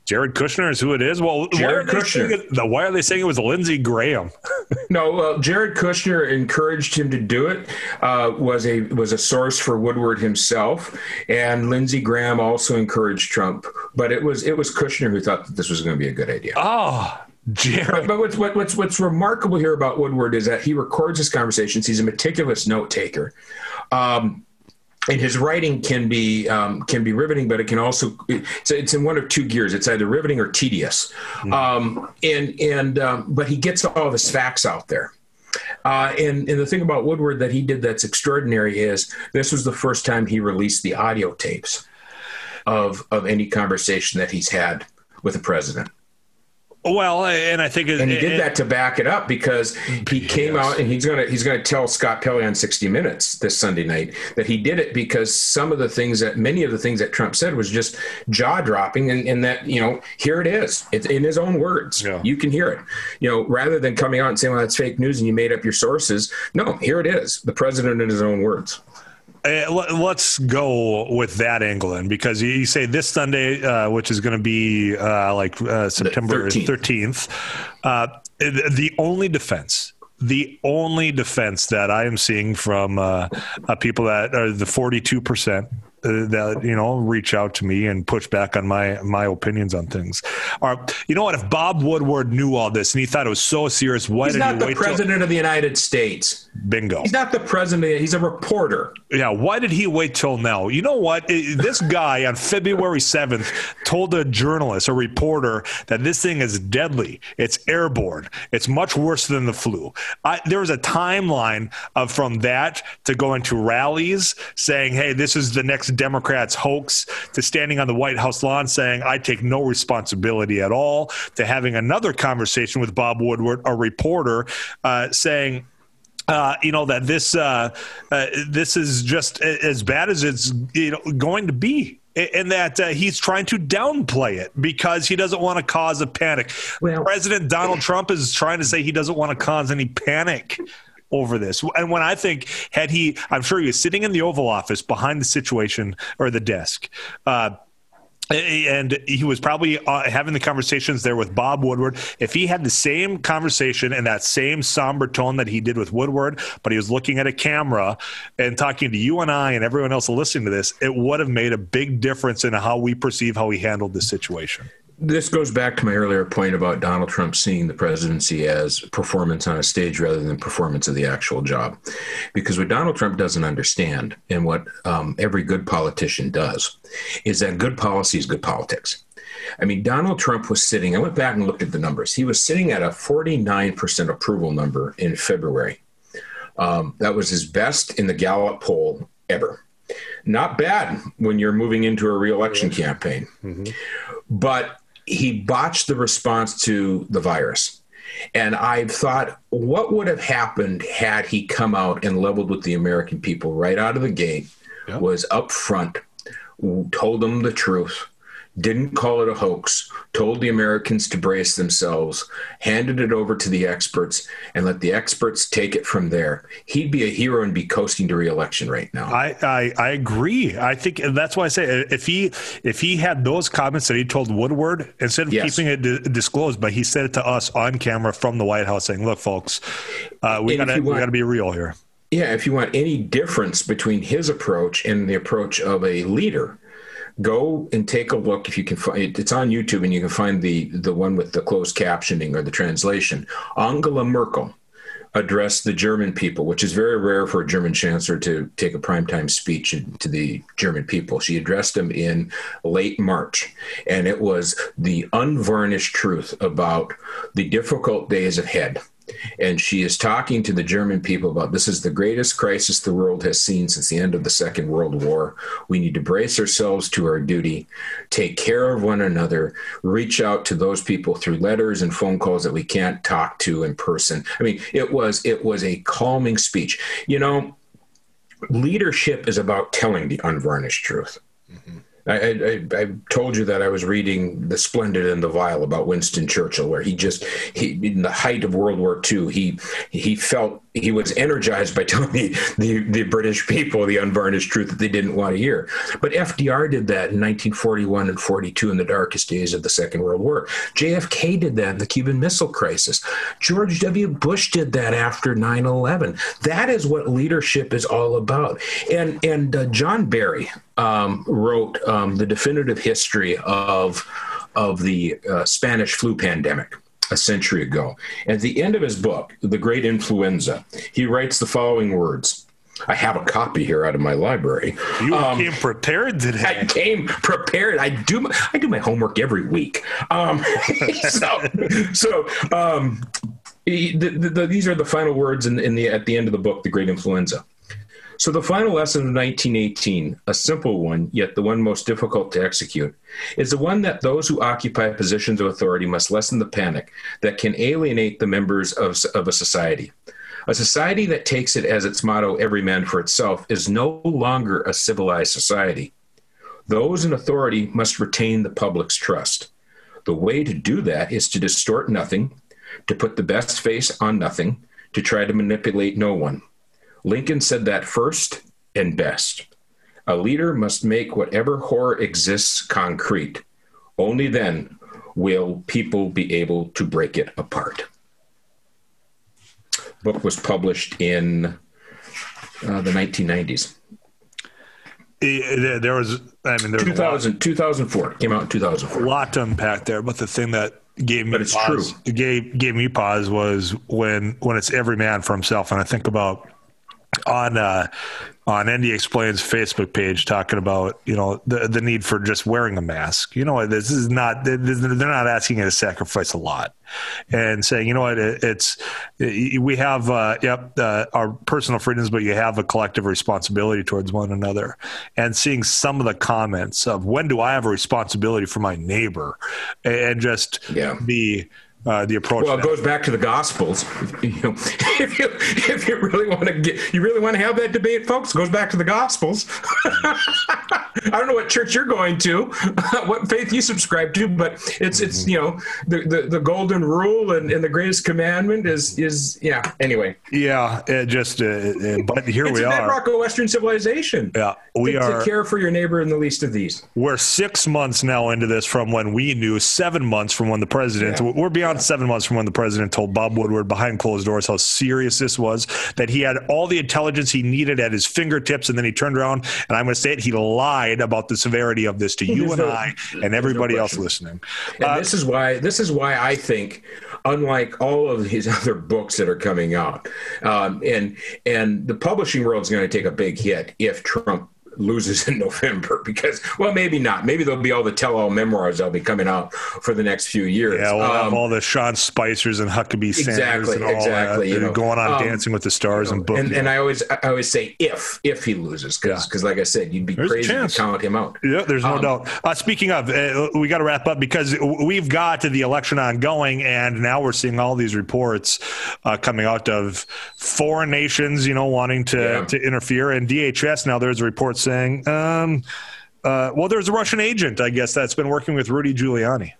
Jared Kushner is who it is. Well, Jared why Kushner. It, why are they saying it was Lindsey Graham? <laughs> no, well, Jared Kushner encouraged him to do it. Uh, was a was a source for Woodward himself, and Lindsey Graham also encouraged Trump. But it was it was Kushner who thought that this was going to be a good idea. Oh, Jared. But, but what's what, what's what's remarkable here about Woodward is that he records his conversations. He's a meticulous note taker. Um, and his writing can be um, can be riveting, but it can also it's, it's, in one of two gears. It's either riveting or tedious. Mm. Um, and and um, but he gets all of his facts out there. Uh, and, and the thing about Woodward that he did that's extraordinary is this was the first time he released the audio tapes of of any conversation that he's had with the president. Well, and I think, it, and he did it, that to back it up because he came yes. out and he's gonna he's gonna tell Scott Pelley on 60 Minutes this Sunday night that he did it because some of the things that many of the things that Trump said was just jaw dropping, and, and, that you know here it is, it's in his own words. Yeah. You can hear it. You know, rather than coming out and saying, "Well, that's fake news," and you made up your sources. No, here it is, the president in his own words. Uh, let's go with that angle then, because you, say this Sunday, uh, which is going to be uh, like uh, September 13th, uh, the only defense, the only defense that I am seeing from uh, people that are the 42% uh, Uh, that you know reach out to me and push back on my my opinions on things. Or you know what? If Bob Woodward knew all this and he thought it was so serious, why he's did not he the wait president till... of the United States? Bingo. He's not the president. He's a reporter. Yeah. Why did he wait till now? You know what? This guy on February seventh told a journalist, a reporter, that this thing is deadly. It's airborne. It's much worse than the flu. I, there was a timeline of from that to going to rallies saying, "Hey, this is the next Democrats hoax to standing on the White House lawn saying, I take no responsibility at all, to having another conversation with Bob Woodward, a reporter, uh, saying, uh, you know that this uh, uh, this is just as bad as it's you know going to be and that uh, he's trying to downplay it because he doesn't want to cause a panic. Well, President Donald Trump is trying to say he doesn't want to cause any panic over this. And when I think, had he, I'm sure he was sitting in the Oval Office behind the situation or the desk. Uh, and he was probably uh, having the conversations there with Bob Woodward. If he had the same conversation in that same somber tone that he did with Woodward, but he was looking at a camera and talking to you and I and everyone else listening to this, it would have made a big difference in how we perceive how he handled the situation this goes back to my earlier point about Donald Trump seeing the presidency as performance on a stage rather than performance of the actual job. Because what Donald Trump doesn't understand, and what um, every good politician does, is that good policy is good politics. I mean, Donald Trump was sitting, I went back and looked at the numbers. He was sitting at a 49% approval number in February. Um, that was his best in the Gallup poll ever. Not bad when you're moving into a reelection campaign. Mm-hmm. But he botched the response to the virus. And I've thought, what would have happened had he come out and leveled with the American people right out of the gate, yep. was upfront, told them the truth, didn't call it a hoax, told the Americans to brace themselves, handed it over to the experts, and let the experts take it from there. He'd be a hero and be coasting to reelection right now. I, I, I agree. I think that's why I say if he if he had those comments that he told Woodward instead of yes. keeping it d- disclosed, but he said it to us on camera from the White House, saying, "Look, folks, uh, we got we got to be real here." Yeah, if you want any difference between his approach and the approach of a leader go and take a look if you can find it. It's on YouTube and you can find the the one with the closed captioning or the translation. Angela Merkel addressed the German people, which is very rare for a German chancellor to take a primetime speech to the German people. She addressed them in late March, and it was the unvarnished truth about the difficult days ahead and she is talking to the German people about this is the greatest crisis the world has seen since the end of the Second World War. We need to brace ourselves to our duty, take care of one another, reach out to those people through letters and phone calls that we can't talk to in person. I mean, it was it was a calming speech. You know, leadership is about telling the unvarnished truth. Mm-hmm. I, I, I, told you that I was reading The Splendid and the Vile about Winston Churchill, where he just, he, in the height of World War II, he, he felt he was energized by <laughs> telling the, the, the, British people the unvarnished truth that they didn't want to hear. But FDR did that in 1941 and 42 in the darkest days of the Second World War. JFK did that in the Cuban Missile Crisis. George W. Bush did that after 9 11. That is what leadership is all about. And, and uh, John Barry um, wrote um, The Definitive History of, of the uh, Spanish flu pandemic a century ago. At the end of his book, The Great Influenza, he writes the following words. I have a copy here out of my library. You um, came prepared today. I came prepared. I do. My, I do my homework every week. Um, <laughs> so, so um, the, the, the, these are the final words in, in the at the end of the book, The Great Influenza. So, the final lesson of 1918, a simple one, yet the one most difficult to execute, is the one that those who occupy positions of authority must lessen the panic that can alienate the members of, of a society. A society that takes it as its motto, every man for itself, is no longer a civilized society. Those in authority must retain the public's trust. The way to do that is to distort nothing, to put the best face on nothing, to try to manipulate no one. Lincoln said that first and best. A leader must make whatever horror exists concrete. Only then will people be able to break it apart. Book was published in uh, the 1990s. There was, I mean, there 2000, 2004 came out in 2004. A lot to unpack there, but the thing that gave me but it's pause, true. gave gave me pause was when when it's every man for himself, and I think about on uh, on ND Explains Facebook page talking about you know the the need for just wearing a mask. You know, this is not they're not asking you to sacrifice a lot, and saying you know what it's we have uh, yep uh, our personal freedoms, but you have a collective responsibility towards one another. And seeing some of the comments of when do I have a responsibility for my neighbor, and just yeah. the uh, the approach. Well, it goes back to the Gospels. <laughs> You know, if you if you really want to get, you really want to have that debate, folks, goes back to the Gospels. <laughs> I don't know what church you're going to, <laughs> what faith you subscribe to, but it's it's you know the the, the golden rule and, and the greatest commandment is is yeah. Anyway. Yeah, it just uh, uh but here it's we a are. Bedrock of Western civilization. Yeah, we to, are. To care for your neighbor in the least of these. We're six months now into this from when we knew. Seven months from when the president. Yeah. We're beyond seven months from when the president told Bob Woodward behind closed doors how serious this was, that he had all the intelligence he needed at his fingertips, and then he turned around and I'm going to say it, he lied about the severity of this to you there's and no, I and everybody no else listening. And uh, this is why this is why I think unlike all of his <laughs> other books that are coming out. Um, and and the publishing world is going to take a big hit if Trump loses in <laughs> November because, well, maybe not. Maybe there'll be all the tell-all memoirs that'll be coming out for the next few years. Yeah, we'll um, have all the Sean Spicers and Huckabee Sanders exactly, and all exactly, that. You know, going on um, Dancing with the Stars you know, and book. And, and, I always, I always say if, if he loses, because, because yeah. like I said, you'd be there's crazy to count him out. Yeah, there's no um, doubt. Uh, speaking of, uh, we got to wrap up because we've got the election ongoing, and now we're seeing all these reports uh, coming out of foreign nations, you know, wanting to yeah. to interfere, and DHS now there's a report saying. Um, uh, well, there's a Russian agent, I guess, that's been working with Rudy Giuliani.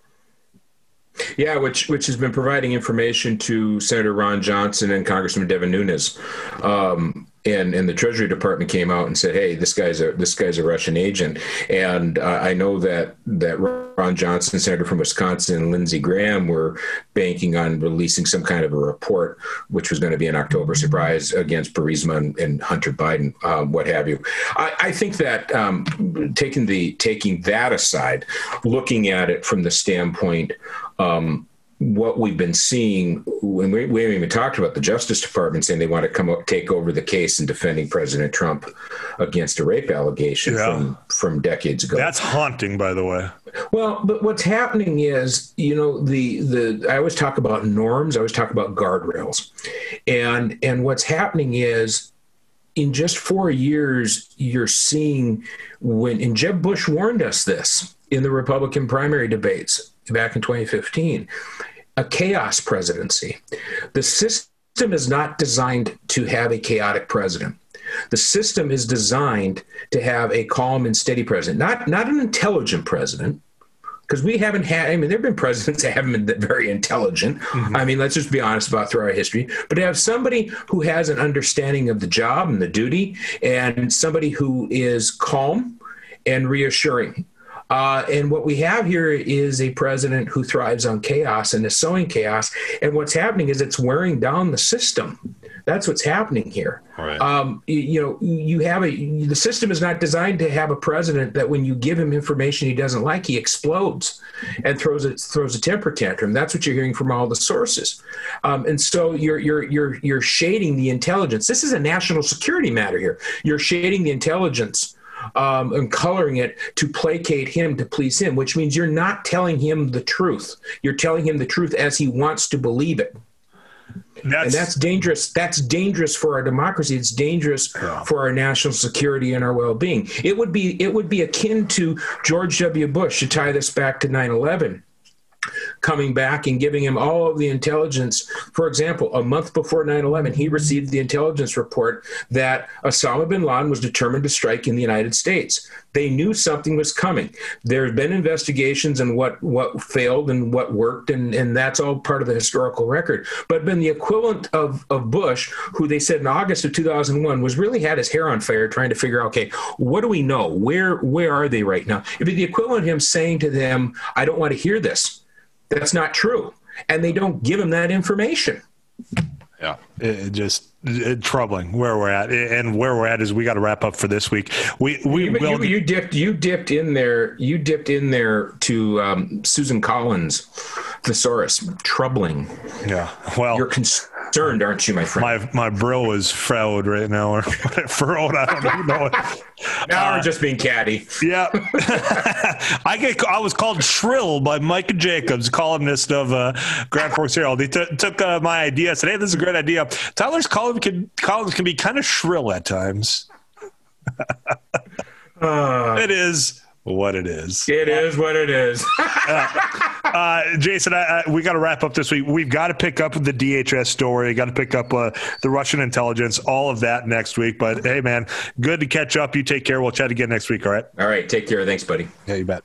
Yeah, which which has been providing information to Senator Ron Johnson and Congressman Devin Nunes. Um, and and the Treasury Department came out and said, "Hey, this guy's a this guy's a Russian agent." And uh, I know that that Ron Johnson, senator from Wisconsin, and Lindsey Graham were banking on releasing some kind of a report, which was going to be an October surprise against Burisma and, and Hunter Biden, um, what have you. I, I think that um, taking the taking that aside, looking at it from the standpoint. Um, what we've been seeing when we, we haven't even talked about the Justice Department saying they want to come up, take over the case in defending President Trump against a rape allegation yeah. from from decades ago. That's haunting, by the way. Well, but what's happening is, you know, the the I always talk about norms. I always talk about guardrails, and and what's happening is in just four years, you're seeing when, and Jeb Bush warned us this in the Republican primary debates back in 2015 a chaos presidency. The system is not designed to have a chaotic president. The system is designed to have a calm and steady president, not not an intelligent president, because we haven't had. I mean, there have been presidents that haven't been very intelligent. Mm-hmm. I mean, let's just be honest about throughout our history. But to have somebody who has an understanding of the job and the duty, and somebody who is calm and reassuring uh, and what we have here is a president who thrives on chaos and is sowing chaos. And what's happening is it's wearing down the system. That's what's happening here. Right. Um, you, you, know, you have a the system is not designed to have a president that when you give him information he doesn't like, he explodes and throws a throws a temper tantrum. That's what you're hearing from all the sources. Um, and so you're you're you're you're shading the intelligence. This is a national security matter here. You're shading the intelligence um, and coloring it to placate him to please him, which means you're not telling him the truth. You're telling him the truth as he wants to believe it. That's, and that's dangerous. That's dangerous for our democracy. It's dangerous yeah. for our national security and our well-being. It would be it would be akin to George W. Bush to tie this back to 9/11 coming back and giving him all of the intelligence. For example, a month before 9 11, he received the intelligence report that Osama bin Laden was determined to strike in the United States. They knew something was coming. There have been investigations and what, what failed and what worked, and, and that's all part of the historical record. But been the equivalent of, of Bush, who they said in August of 2001 was really had his hair on fire trying to figure out, okay, what do we know? Where, where are they right now? It'd be the equivalent of him saying to them, I don't want to hear this that's not true. And they don't give them that information. Yeah, it just it, troubling where we're at, and where we're at is we got to wrap up for this week. We we you, will... you, you, dipped you dipped in there you dipped in there to um, Susan Collins thesaurus troubling. Yeah, well, your cons- concerned, aren't you, my friend? My my bro is furrowed right now, <laughs> or furrowed. I don't know. now uh, we're just being catty. Yeah, <laughs> I get. I was called shrill by Mike Jacobs, columnist of uh, Grand Forks Herald. He t- took uh, my idea. Said, "Hey, this is a great idea." Tyler's column can columns can be kind of shrill at times. <laughs> Uh, it is what it is. It is what it is. <laughs> uh, uh, Jason, I, I, we got to wrap up this week. We've got to pick up the DHS story. Got to pick up uh, the Russian intelligence. All of that next week. But hey, man, good to catch up. You take care. We'll chat again next week. All right. All right. Take care. Thanks, buddy. Yeah, you bet.